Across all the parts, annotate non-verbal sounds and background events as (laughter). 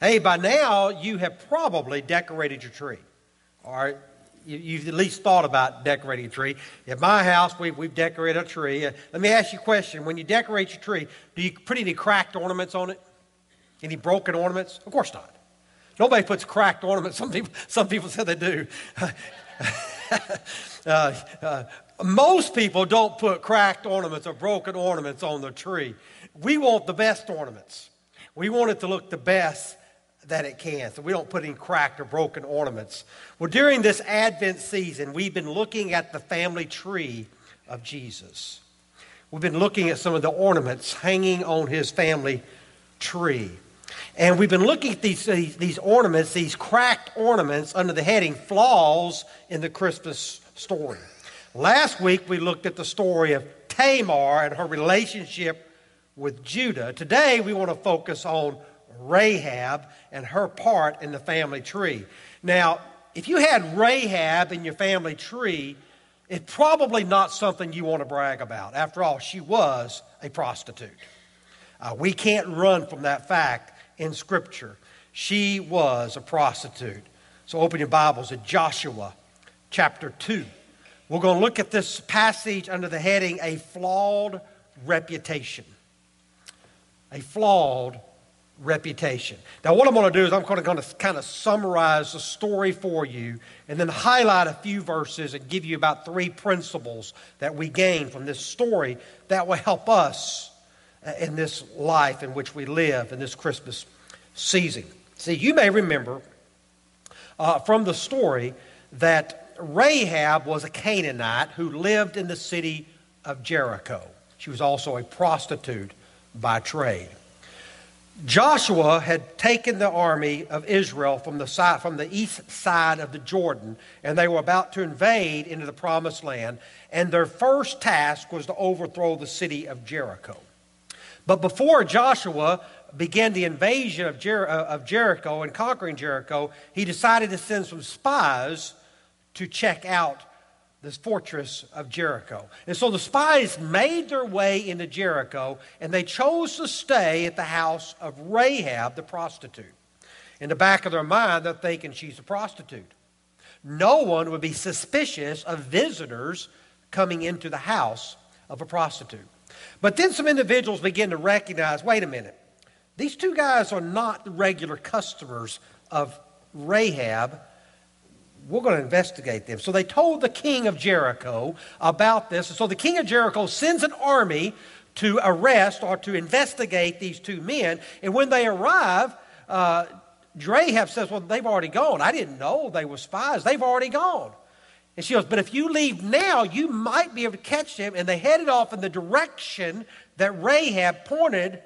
Hey, by now you have probably decorated your tree. Or you, have at least thought about decorating a tree. At my house, we, we've decorated a tree. Uh, let me ask you a question. When you decorate your tree, do you put any cracked ornaments on it? Any broken ornaments? Of course not. Nobody puts cracked ornaments. (laughs) Some people, some people say they do. (laughs) uh, uh, most people don't put cracked ornaments or broken ornaments on the tree. We want the best ornaments. We want it to look the best that it can. So we don't put in cracked or broken ornaments. Well, during this Advent season, we've been looking at the family tree of Jesus. We've been looking at some of the ornaments hanging on his family tree. And we've been looking at these, these, these, ornaments, these cracked ornaments, under the heading Flaws in the Christmas Story. Last week we looked at the story of Tamar and her relationship with Judah. Today we want to focus on Rahab and her part in the family tree. Now, if you had Rahab in your family tree, it's probably not something you want to brag about. After all, she was a prostitute. Uh, we can't run from that fact in Scripture. She was a prostitute. So open your Bibles to Joshua chapter 2. We're going to look at this passage under the heading A Flawed Reputation. A Flawed Reputation. Now, what I'm going to do is I'm going to, kind of summarize the story for you and then highlight a few verses and give you about three principles that we gain from this story that will help us uh, in this life in which we live in this Christmas season. See, you may remember uh, from the story that Rahab was a Canaanite who lived in the city of Jericho. She was also a prostitute by trade. Joshua had taken the army of Israel from the, side, from the east side of the Jordan, and they were about to invade into the promised land. And their first task was to overthrow the city of Jericho. But before Joshua began the invasion of, Jer- uh, of Jericho and conquering Jericho, he decided to send some spies to check out this fortress of Jericho. And so the spies made their way into Jericho and they chose to stay at the house of Rahab, the prostitute. In the back of their mind, they're thinking she's a prostitute. No one would be suspicious of visitors coming into the house of a prostitute. But then some individuals begin to recognize wait a minute, these two guys are not the regular customers of Rahab. We're going to investigate them. So they told the king of Jericho about this. so the king of Jericho sends an army to arrest or to investigate these two men. And when they arrive, uh, Rahab says, Well, they've already gone. I didn't know they were spies. They've already gone. And she goes, But if you leave now, you might be able to catch them. And they headed off in the direction that Rahab pointed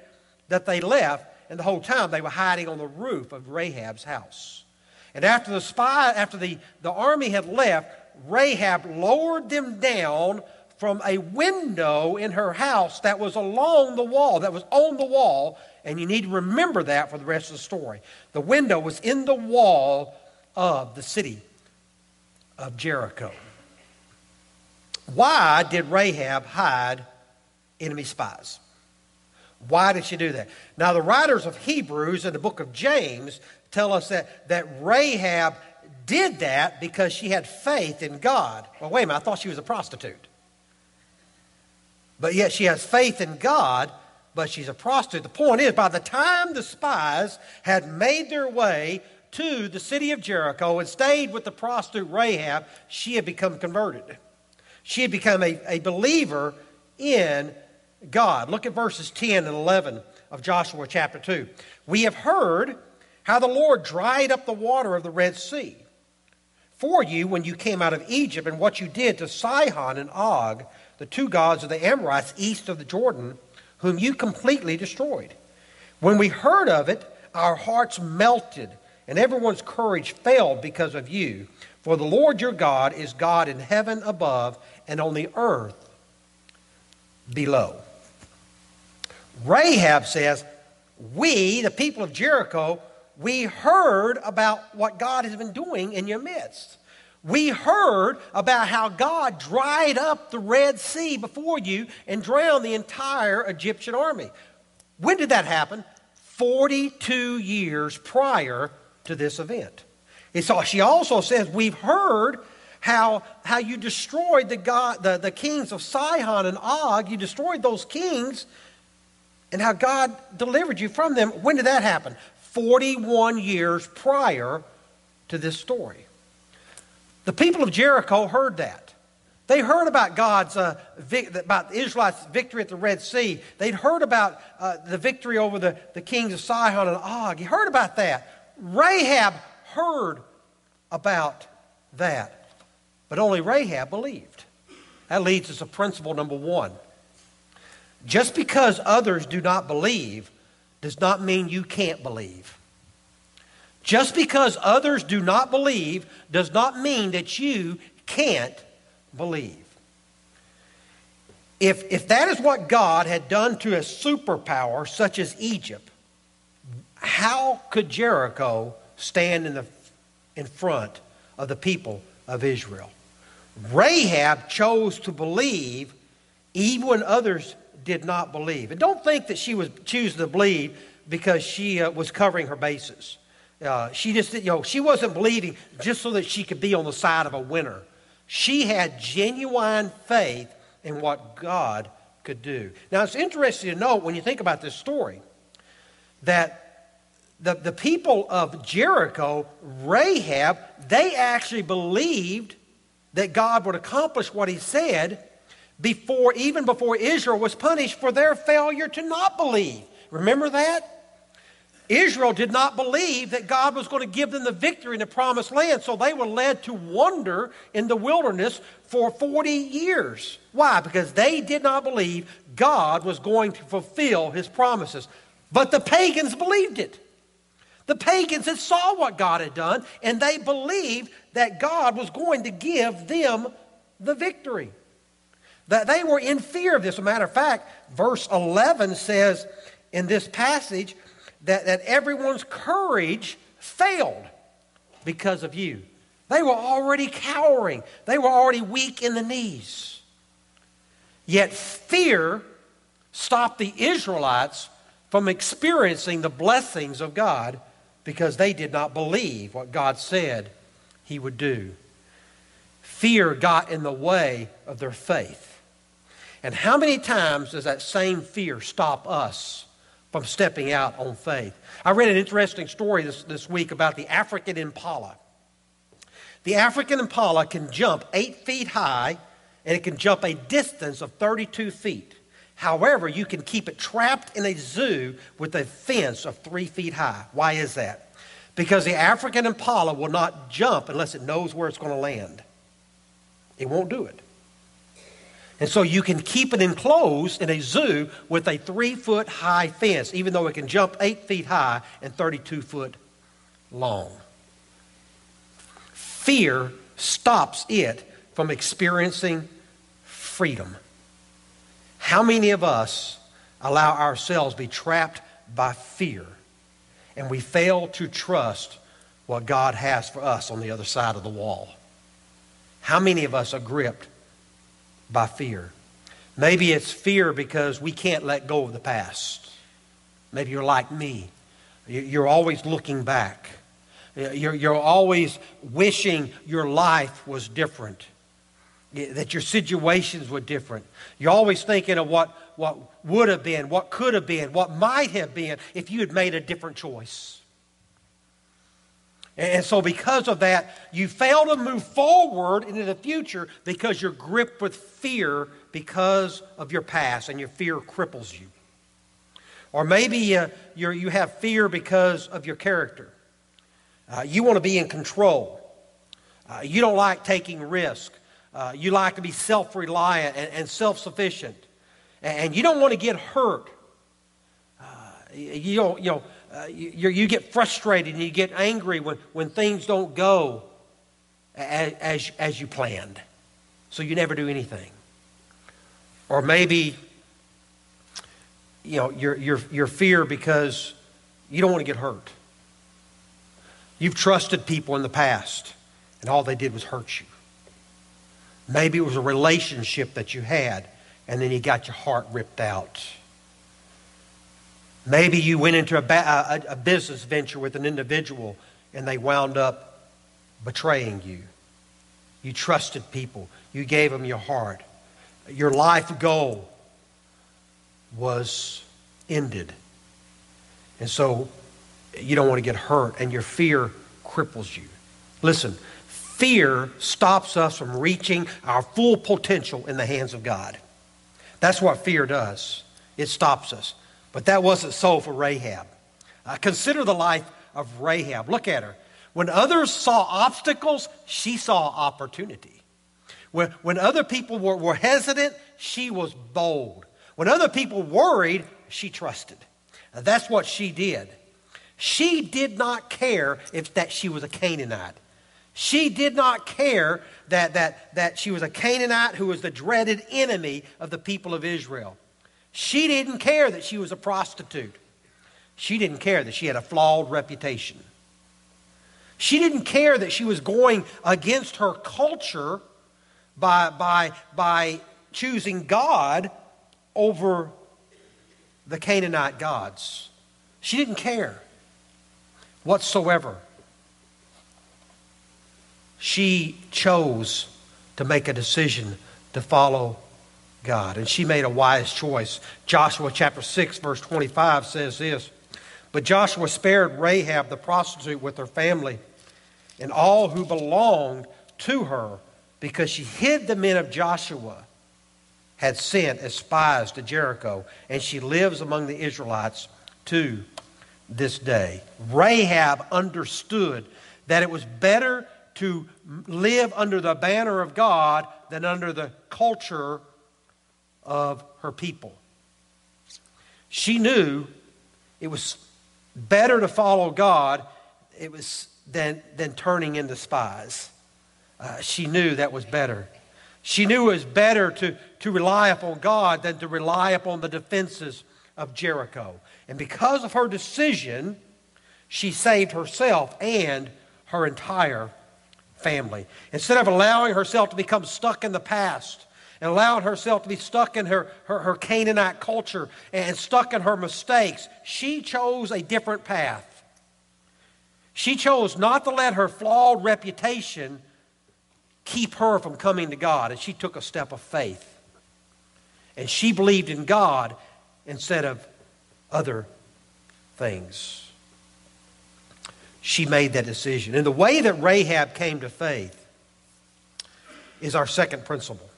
that they left. And the whole time they were hiding on the roof of Rahab's house. And after the spy, after the, the army had left, Rahab lowered them down from a window in her house that was along the wall, that was on the wall. And you need to remember that for the rest of the story. The window was in the wall of the city of Jericho. Why did Rahab hide enemy spies? Why did she do that? Now, the writers of Hebrews and the book of James tell us that, that Rahab did that because she had faith in God. Well, wait a minute, I thought she was a prostitute. But yet she has faith in God, but she's a prostitute. The point is, by the time the spies had made their way to the city of Jericho and stayed with the prostitute Rahab, she had become converted. She had become a, a believer in God. Look at verses 10 and 11 of Joshua chapter 2. We have heard how the Lord dried up the water of the Red Sea for you when you came out of Egypt, and what you did to Sihon and Og, the two gods of the Amorites east of the Jordan, whom you completely destroyed. When we heard of it, our hearts melted and everyone's courage failed because of you. For the Lord your God is God in heaven above and on the earth below. Rahab says, We, the people of Jericho, we heard about what God has been doing in your midst. We heard about how God dried up the Red Sea before you and drowned the entire Egyptian army. When did that happen? 42 years prior to this event. It's, she also says, We've heard how, how you destroyed the, God, the, the kings of Sihon and Og. You destroyed those kings, and how God delivered you from them. When did that happen? 41 years prior to this story. The people of Jericho heard that. They heard about God's, uh, about the Israelites' victory at the Red Sea. They'd heard about uh, the victory over the, the kings of Sihon and Og. He heard about that. Rahab heard about that. But only Rahab believed. That leads us to principle number one. Just because others do not believe does not mean you can't believe. Just because others do not believe does not mean that you can't believe. If, if that is what God had done to a superpower such as Egypt, how could Jericho stand in, the, in front of the people of Israel? Rahab chose to believe even when others did not believe. And don't think that she was choosing to believe because she uh, was covering her bases. Uh, she just, you know, she wasn't believing just so that she could be on the side of a winner. She had genuine faith in what God could do. Now, it's interesting to note when you think about this story that the, the people of Jericho, Rahab, they actually believed that God would accomplish what he said before, even before Israel was punished for their failure to not believe. Remember that? Israel did not believe that God was going to give them the victory in the promised land, so they were led to wander in the wilderness for 40 years. Why? Because they did not believe God was going to fulfill his promises. But the pagans believed it. The pagans had saw what God had done, and they believed that God was going to give them the victory. That they were in fear of this. As a matter of fact, verse 11 says in this passage, that, that everyone's courage failed because of you. They were already cowering, they were already weak in the knees. Yet fear stopped the Israelites from experiencing the blessings of God because they did not believe what God said He would do. Fear got in the way of their faith. And how many times does that same fear stop us from stepping out on faith. I read an interesting story this, this week about the African impala. The African impala can jump eight feet high and it can jump a distance of 32 feet. However, you can keep it trapped in a zoo with a fence of three feet high. Why is that? Because the African impala will not jump unless it knows where it's going to land. It won't do it. And so you can keep it enclosed in a zoo with a three foot high fence, even though it can jump eight feet high and 32 foot long. Fear stops it from experiencing freedom. How many of us allow ourselves to be trapped by fear and we fail to trust what God has for us on the other side of the wall? How many of us are gripped by fear. Maybe it's fear because we can't let go of the past. Maybe you're like me. You're always looking back. You're, always wishing your life was different, that your situations were different. You're always thinking of what, what would have been, what could have been, what might have been if you had made a different choice. And so, because of that, you fail to move forward into the future because you're gripped with fear because of your past and your fear cripples you. Or maybe uh, you have fear because of your character. Uh, you want to be in control. Uh, you don't like taking risk. Uh, you like to be self reliant and, and self sufficient. And you don't want to get hurt. Uh, you, you know, uh, you, you, get frustrated and you get angry when, when things don't go as, as, as you planned. So you never do anything. Or maybe, you know, your, your, your fear because you don't want to get hurt. You've trusted people in the past, and all they did was hurt you. Maybe it was a relationship that you had, and then you got your heart ripped out. Maybe you went into a, ba- a, business venture with an individual and they wound up betraying you. You trusted people, you gave them your heart. Your life goal was ended. And so you don't want to get hurt, and your fear cripples you. Listen, fear stops us from reaching our full potential in the hands of God. That's what fear does, it stops us. But that wasn't so for Rahab. Uh, consider the life of Rahab. Look at her. When others saw obstacles, she saw opportunity. When, when other people were, were hesitant, she was bold. When other people worried, she trusted. Uh, that's what she did. She did not care if that she was a Canaanite. She did not care that, that, that she was a Canaanite who was the dreaded enemy of the people of Israel. She didn't care that she was a prostitute. She didn't care that she had a flawed reputation. She didn't care that she was going against her culture by, by, by choosing God over the Canaanite gods. She didn't care whatsoever. She chose to make a decision to follow God. And she made a wise choice. Joshua chapter 6, verse 25 says this But Joshua spared Rahab the prostitute with her family and all who belonged to her because she hid the men of Joshua had sent as spies to Jericho, and she lives among the Israelites to this day. Rahab understood that it was better to live under the banner of God than under the culture of her people. She knew it was better to follow God it was than, than turning into spies. Uh, she knew that was better. She knew it was better to, to rely upon God than to rely upon the defenses of Jericho. And because of her decision, she saved herself and her entire family. Instead of allowing herself to become stuck in the past, and allowing herself to be stuck in her, her, her Canaanite culture and stuck in her mistakes, she chose a different path. She chose not to let her flawed reputation keep her from coming to God, and she took a step of faith. And she believed in God instead of other things. She made that decision. And the way that Rahab came to faith is our second principle.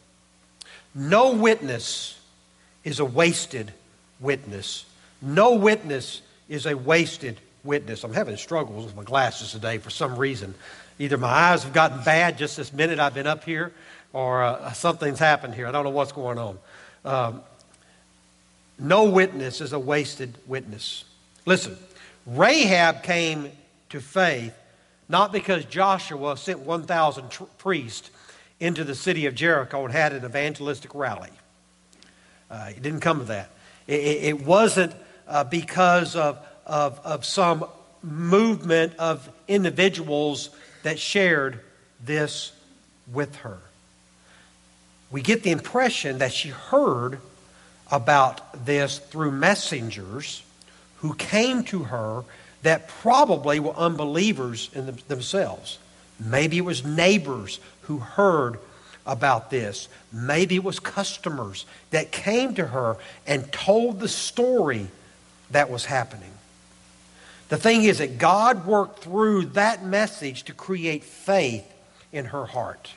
No witness is a wasted witness. No witness is a wasted witness. I'm having struggles with my glasses today for some reason. Either my eyes have gotten bad just this minute I've been up here, or uh, something's happened here. I don't know what's going on. Um, no witness is a wasted witness. Listen, Rahab came to faith not because Joshua sent 1,000 tr- priests into the city of Jericho and had an evangelistic rally. Uh, it didn't come to that. It, it wasn't uh, because of, of, of some movement of individuals that shared this with her. We get the impression that she heard about this through messengers who came to her that probably were unbelievers in themselves. Maybe it was neighbors who heard about this. Maybe it was customers that came to her and told the story that was happening. The thing is that God worked through that message to create faith in her heart.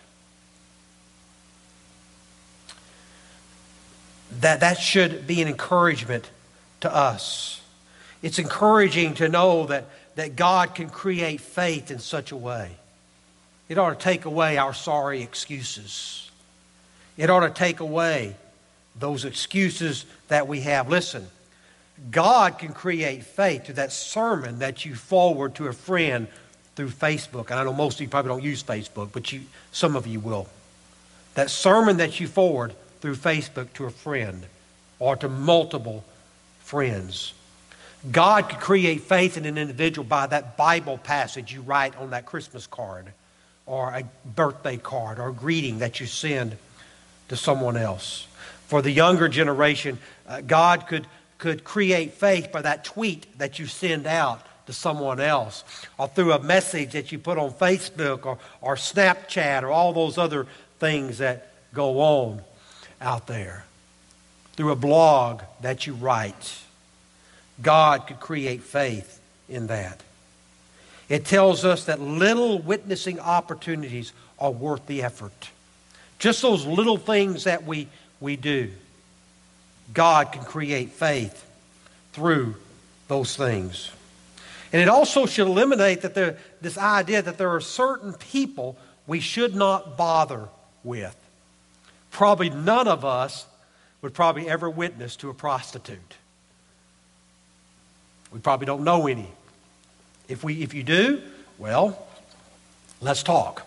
That, that should be an encouragement to us. It's encouraging to know that, that God can create faith in such a way. It ought to take away our sorry excuses. It ought to take away those excuses that we have. Listen, God can create faith to that sermon that you forward to a friend through Facebook. And I know most of you probably don't use Facebook, but you, some of you will. That sermon that you forward through Facebook to a friend or to multiple friends. God could create faith in an individual by that Bible passage you write on that Christmas card or a birthday card or a greeting that you send to someone else. For the younger generation, uh, God could could create faith by that tweet that you send out to someone else, or through a message that you put on Facebook or, or Snapchat or all those other things that go on out there, through a blog that you write. God could create faith in that. It tells us that little witnessing opportunities are worth the effort. Just those little things that we, we do. God can create faith through those things. And it also should eliminate that there, this idea that there are certain people we should not bother with. Probably none of us would probably ever witness to a prostitute. We probably don't know any. If, we, if you do, well, let's talk.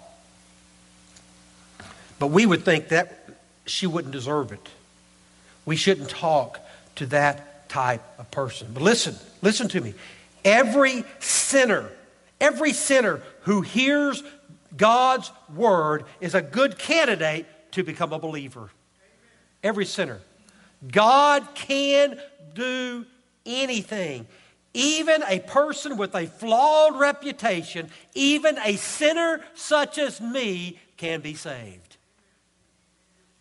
But we would think that she wouldn't deserve it. We shouldn't talk to that type of person. But listen, listen to me. Every sinner, every sinner who hears God's word is a good candidate to become a believer. Every sinner. God can do anything. Even a person with a flawed reputation, even a sinner such as me, can be saved.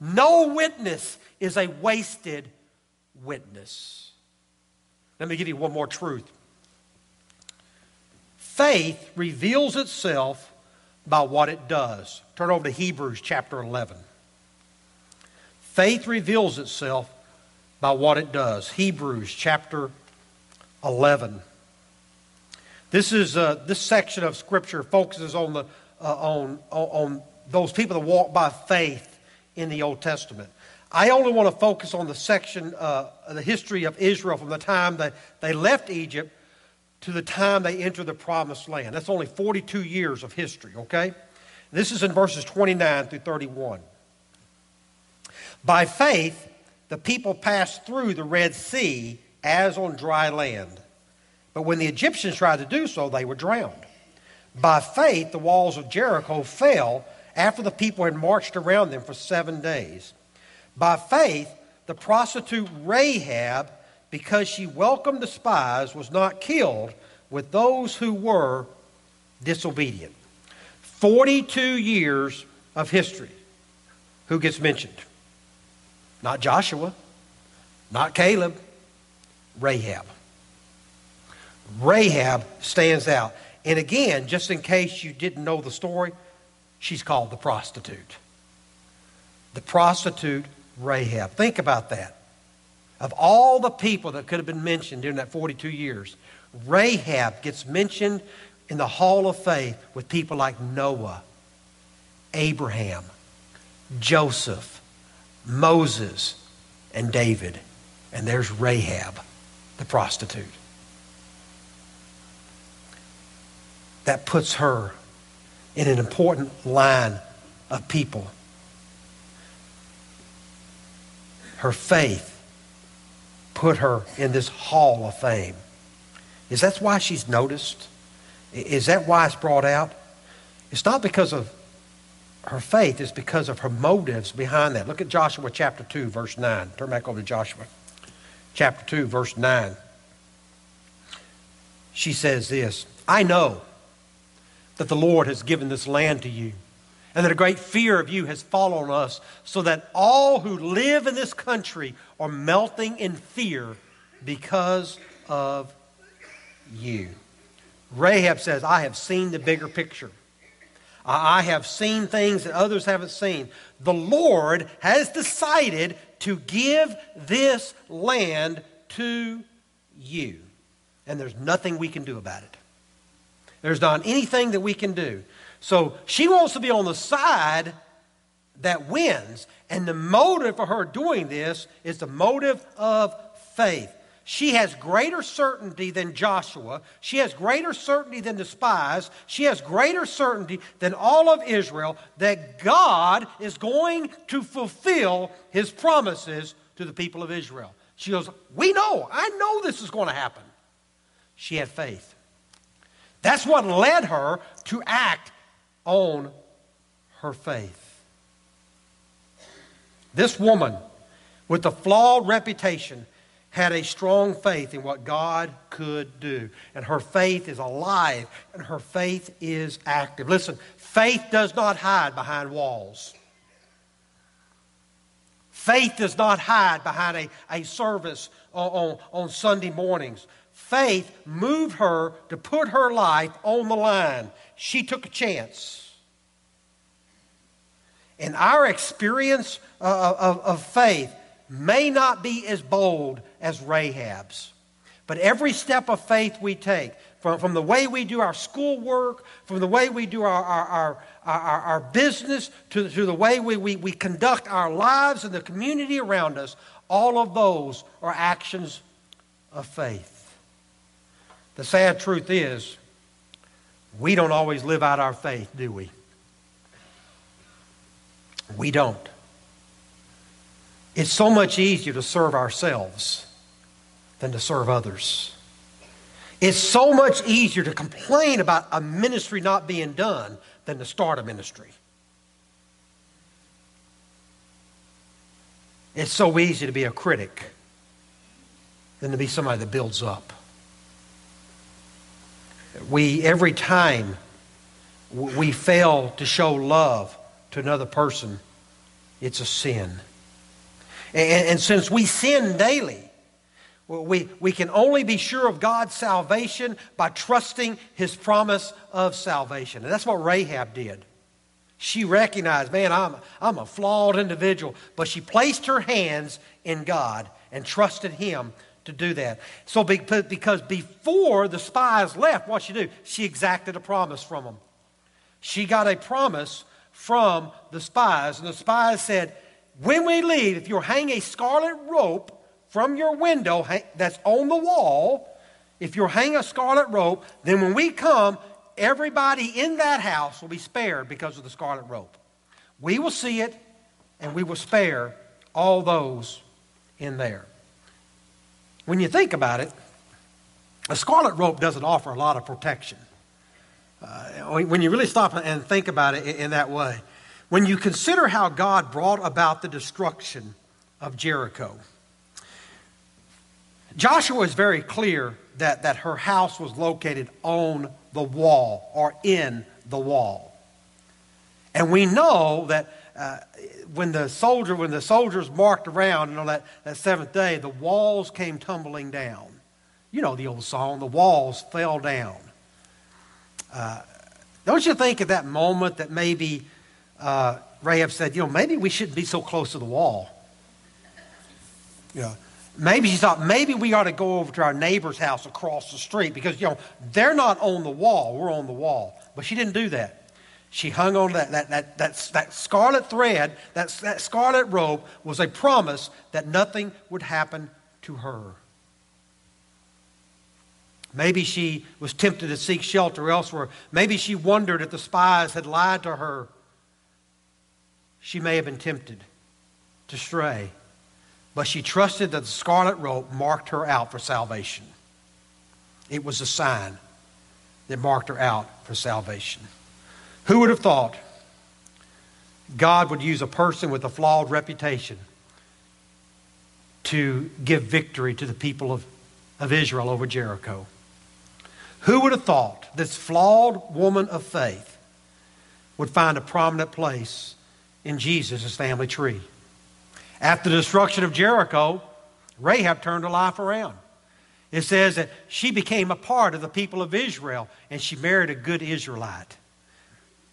No witness is a wasted witness. Let me give you one more truth. Faith reveals itself by what it does. Turn over to Hebrews chapter 11. Faith reveals itself by what it does. Hebrews chapter 11. This is uh, this section of Scripture focuses on the uh, on, on those people that walk by faith in the Old Testament. I only want to focus on the section, uh, the history of Israel from the time that they left Egypt to the time they enter the promised land. That's only 42 years of history, okay? This is in verses 29 through 31. By faith, the people passed through the Red Sea as on dry land. But when the Egyptians tried to do so, they were drowned. By faith, the walls of Jericho fell after the people had marched around them for seven days. By faith, the prostitute Rahab because she welcomed the spies, was not killed with those who were disobedient. 42 years of history. Who gets mentioned? Not Joshua, not Caleb, Rahab. Rahab stands out. And again, just in case you didn't know the story, she's called the prostitute. The prostitute Rahab. Think about that. Of all the people that could have been mentioned during that 42 years, Rahab gets mentioned in the hall of faith with people like Noah, Abraham, Joseph, Moses, and David. And there's Rahab, the prostitute. That puts her in an important line of people. Her faith put her in this hall of fame. Is that why she's noticed? Is that why it's brought out? It's not because of her faith, it's because of her motives behind that. Look at Joshua chapter 2, verse 9. Turn back over to Joshua chapter 2, verse 9. She says this I know that the Lord has given this land to you and that a great fear of you has fallen on us, so that all who live in this country are melting in fear because of you. Rahab says, I have seen the bigger picture. I have seen things that others haven't seen. The Lord has decided to give this land to you. And there's nothing we can do about it. There's not anything that we can do. So she wants to be on the side that wins. And the motive for her doing this is the motive of faith. She has greater certainty than Joshua. She has greater certainty than the spies. She has greater certainty than all of Israel that God is going to fulfill his promises to the people of Israel. She goes, We know, I know this is going to happen. She had faith. That's what led her to act on her faith. This woman with a flawed reputation had a strong faith in what God could do. And her faith is alive and her faith is active. Listen, faith does not hide behind walls. Faith does not hide behind a, a service on, on, on Sunday mornings. Faith moved her to put her life on the line. She took a chance. And our experience of, of, of faith may not be as bold as Rahab's. But every step of faith we take, from, from the way we do our schoolwork, from the way we do our, our, our, our, business, to, to the way we, we, we conduct our lives and the community around us, all of those are actions of faith. The sad truth is, we don't always live out our faith, do we? We don't. It's so much easier to serve ourselves than to serve others. It's so much easier to complain about a ministry not being done than to start a ministry. It's so easy to be a critic than to be somebody that builds up. We, every time we fail to show love to another person, it's a sin. And, and since we sin daily, we, we can only be sure of God's salvation by trusting his promise of salvation. And that's what Rahab did. She recognized, man, I'm, I'm a flawed individual, but she placed her hands in God and trusted him to do that. So, because before the spies left, what she do? She exacted a promise from them. She got a promise from the spies, and the spies said, when we leave, if you hang a scarlet rope from your window that's on the wall, if you hang a scarlet rope, then when we come, everybody in that house will be spared because of the scarlet rope. We will see it, and we will spare all those in there. When you think about it, a scarlet rope doesn't offer a lot of protection. Uh, when you really stop and think about it in that way, when you consider how God brought about the destruction of Jericho, Joshua is very clear that, that her house was located on the wall or in the wall. And we know that uh, when the soldier, when the soldiers marked around and on that, that seventh day, the walls came tumbling down. You know the old song, the walls fell down. Uh, don't you think at that moment that maybe uh, Rahab said, you know, maybe we shouldn't be so close to the wall. You know, maybe she thought maybe we ought to go over to our neighbor's house across the street because, you know, they're not on the wall, we're on the wall. But she didn't do that. She hung on that, that, that, that, that scarlet thread, that, that scarlet robe was a promise that nothing would happen to her. Maybe she was tempted to seek shelter elsewhere. Maybe she wondered if the spies had lied to her she may have been tempted to stray, but she trusted that the scarlet rope marked her out for salvation. It was a sign that marked her out for salvation. Who would have thought God would use a person with a flawed reputation to give victory to the people of, of Israel over Jericho? Who would have thought this flawed woman of faith would find a prominent place in Jesus' family tree. After the destruction of Jericho, Rahab turned her life around. It says that she became a part of the people of Israel and she married a good Israelite.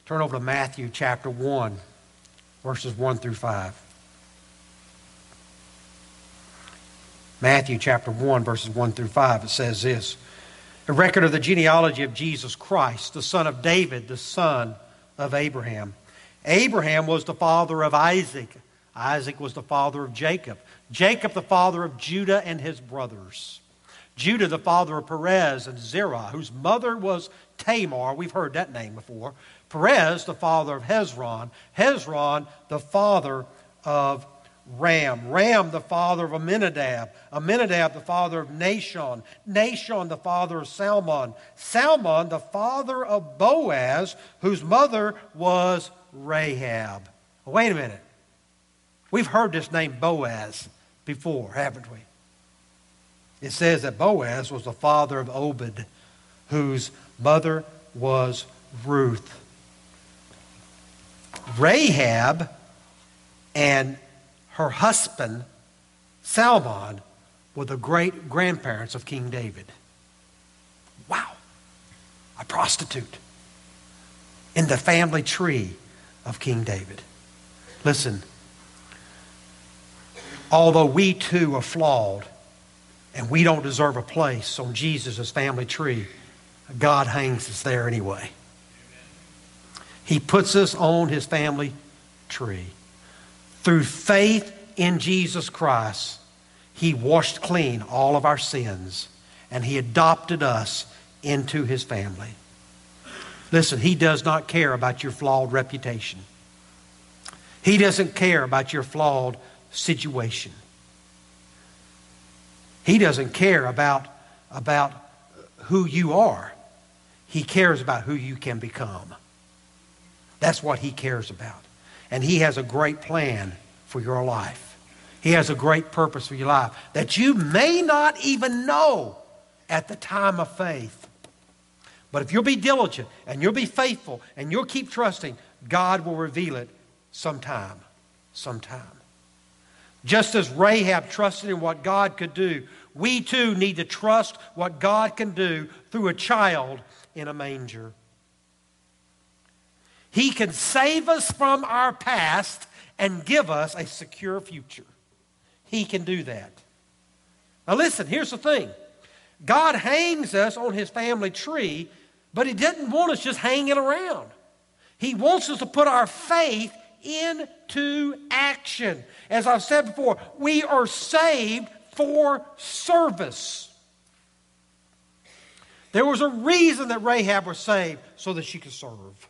Turn over to Matthew chapter 1, verses 1 through 5. Matthew chapter 1, verses 1 through 5, it says this A record of the genealogy of Jesus Christ, the son of David, the son of Abraham. Abraham was the father of Isaac. Isaac was the father of Jacob. Jacob, the father of Judah and his brothers. Judah, the father of Perez and Zerah, whose mother was Tamar. We've heard that name before. Perez, the father of Hezron. Hezron, the father of Ram. Ram, the father of Amminadab. Amminadab, the father of Nahshon. Nahshon, the father of Salmon. Salmon, the father of Boaz, whose mother was Rahab. Wait a minute. We've heard this name Boaz before, haven't we? it says that Boaz was the father of Obed, whose mother was Ruth. Rahab and her husband, Salmon, were the great grandparents of King David. Wow. A prostitute in the family tree of King David. Listen, although we too are flawed and we don't deserve a place on Jesus' family tree, God hangs us there anyway. He puts us on his family tree. Through faith in Jesus Christ, he washed clean all of our sins and he adopted us into his family. Listen, he does not care about your flawed reputation. He doesn't care about your flawed situation. He doesn't care about, about who you are. He cares about who you can become. That's what he cares about. And he has a great plan for your life. He has a great purpose for your life that you may not even know at the time of faith. But if you'll be diligent and you'll be faithful and you'll keep trusting, God will reveal it sometime. Sometime. Just as Rahab trusted in what God could do, we too need to trust what God can do through a child in a manger. He can save us from our past and give us a secure future. He can do that. Now, listen, here's the thing God hangs us on His family tree, but He didn't want us just hanging around. He wants us to put our faith into action. As I've said before, we are saved for service. There was a reason that Rahab was saved so that she could serve.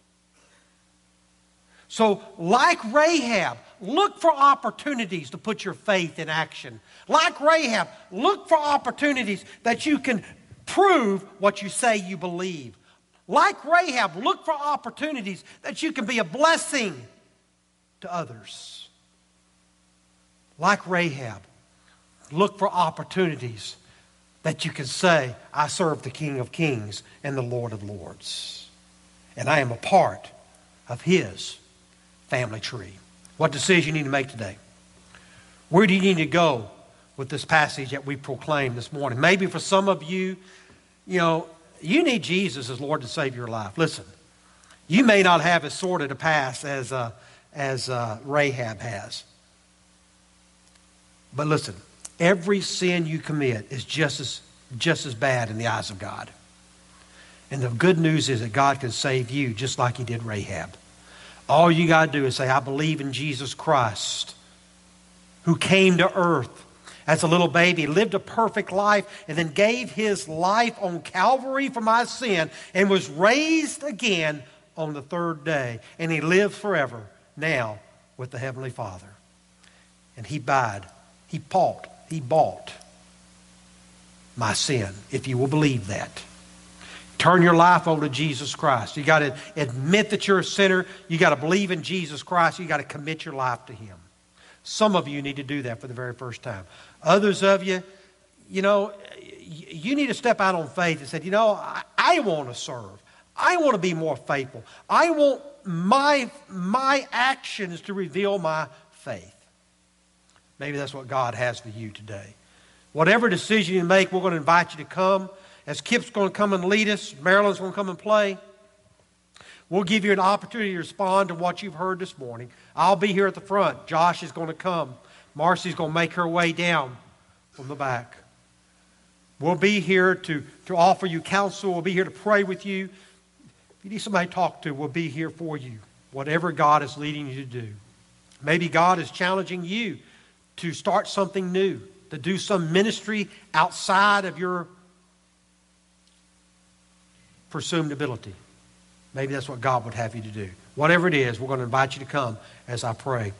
So, like Rahab, look for opportunities to put your faith in action. Like Rahab, look for opportunities that you can prove what you say you believe. Like Rahab, look for opportunities that you can be a blessing to others. Like Rahab, look for opportunities that you can say, I serve the King of Kings and the Lord of Lords. And I am a part of His family tree. What decision you need to make today? Where do you need to go with this passage that we proclaim this morning? Maybe for some of you, you know, you need Jesus as Lord to save your life. Listen, you may not have as sordid a past as, uh, as uh, Rahab has. But listen, every sin you commit is just as, just as bad in the eyes of God. And the good news is that God can save you just like He did Rahab. All you got to do is say, I believe in Jesus Christ, who came to earth as a little baby, lived a perfect life, and then gave his life on Calvary for my sin, and was raised again on the third day. And he lives forever now with the Heavenly Father. And he died. He bought. He bought my sin, if you will believe that. Turn your life over to Jesus Christ. You got to admit that you're a sinner. You got to believe in Jesus Christ. You got to commit your life to Him. Some of you need to do that for the very first time. Others of you, you know, you need to step out on faith and say, you know, I, I want to serve. I want to be more faithful. I want my, my actions to reveal my faith. Maybe that's what God has for you today. Whatever decision you make, we're going to invite you to come. As Kip's going to come and lead us, Marilyn's going to come and play. We'll give you an opportunity to respond to what you've heard this morning. I'll be here at the front. Josh is going to come. Marcy's going to make her way down from the back. We'll be here to, to offer you counsel. We'll be here to pray with you. If you need somebody to talk to, we'll be here for you. Whatever God is leading you to do. Maybe God is challenging you to start something new, to do some ministry outside of your presumed ability. Maybe that's what God would have you to do. Whatever it is, we're going to invite you to come as I pray.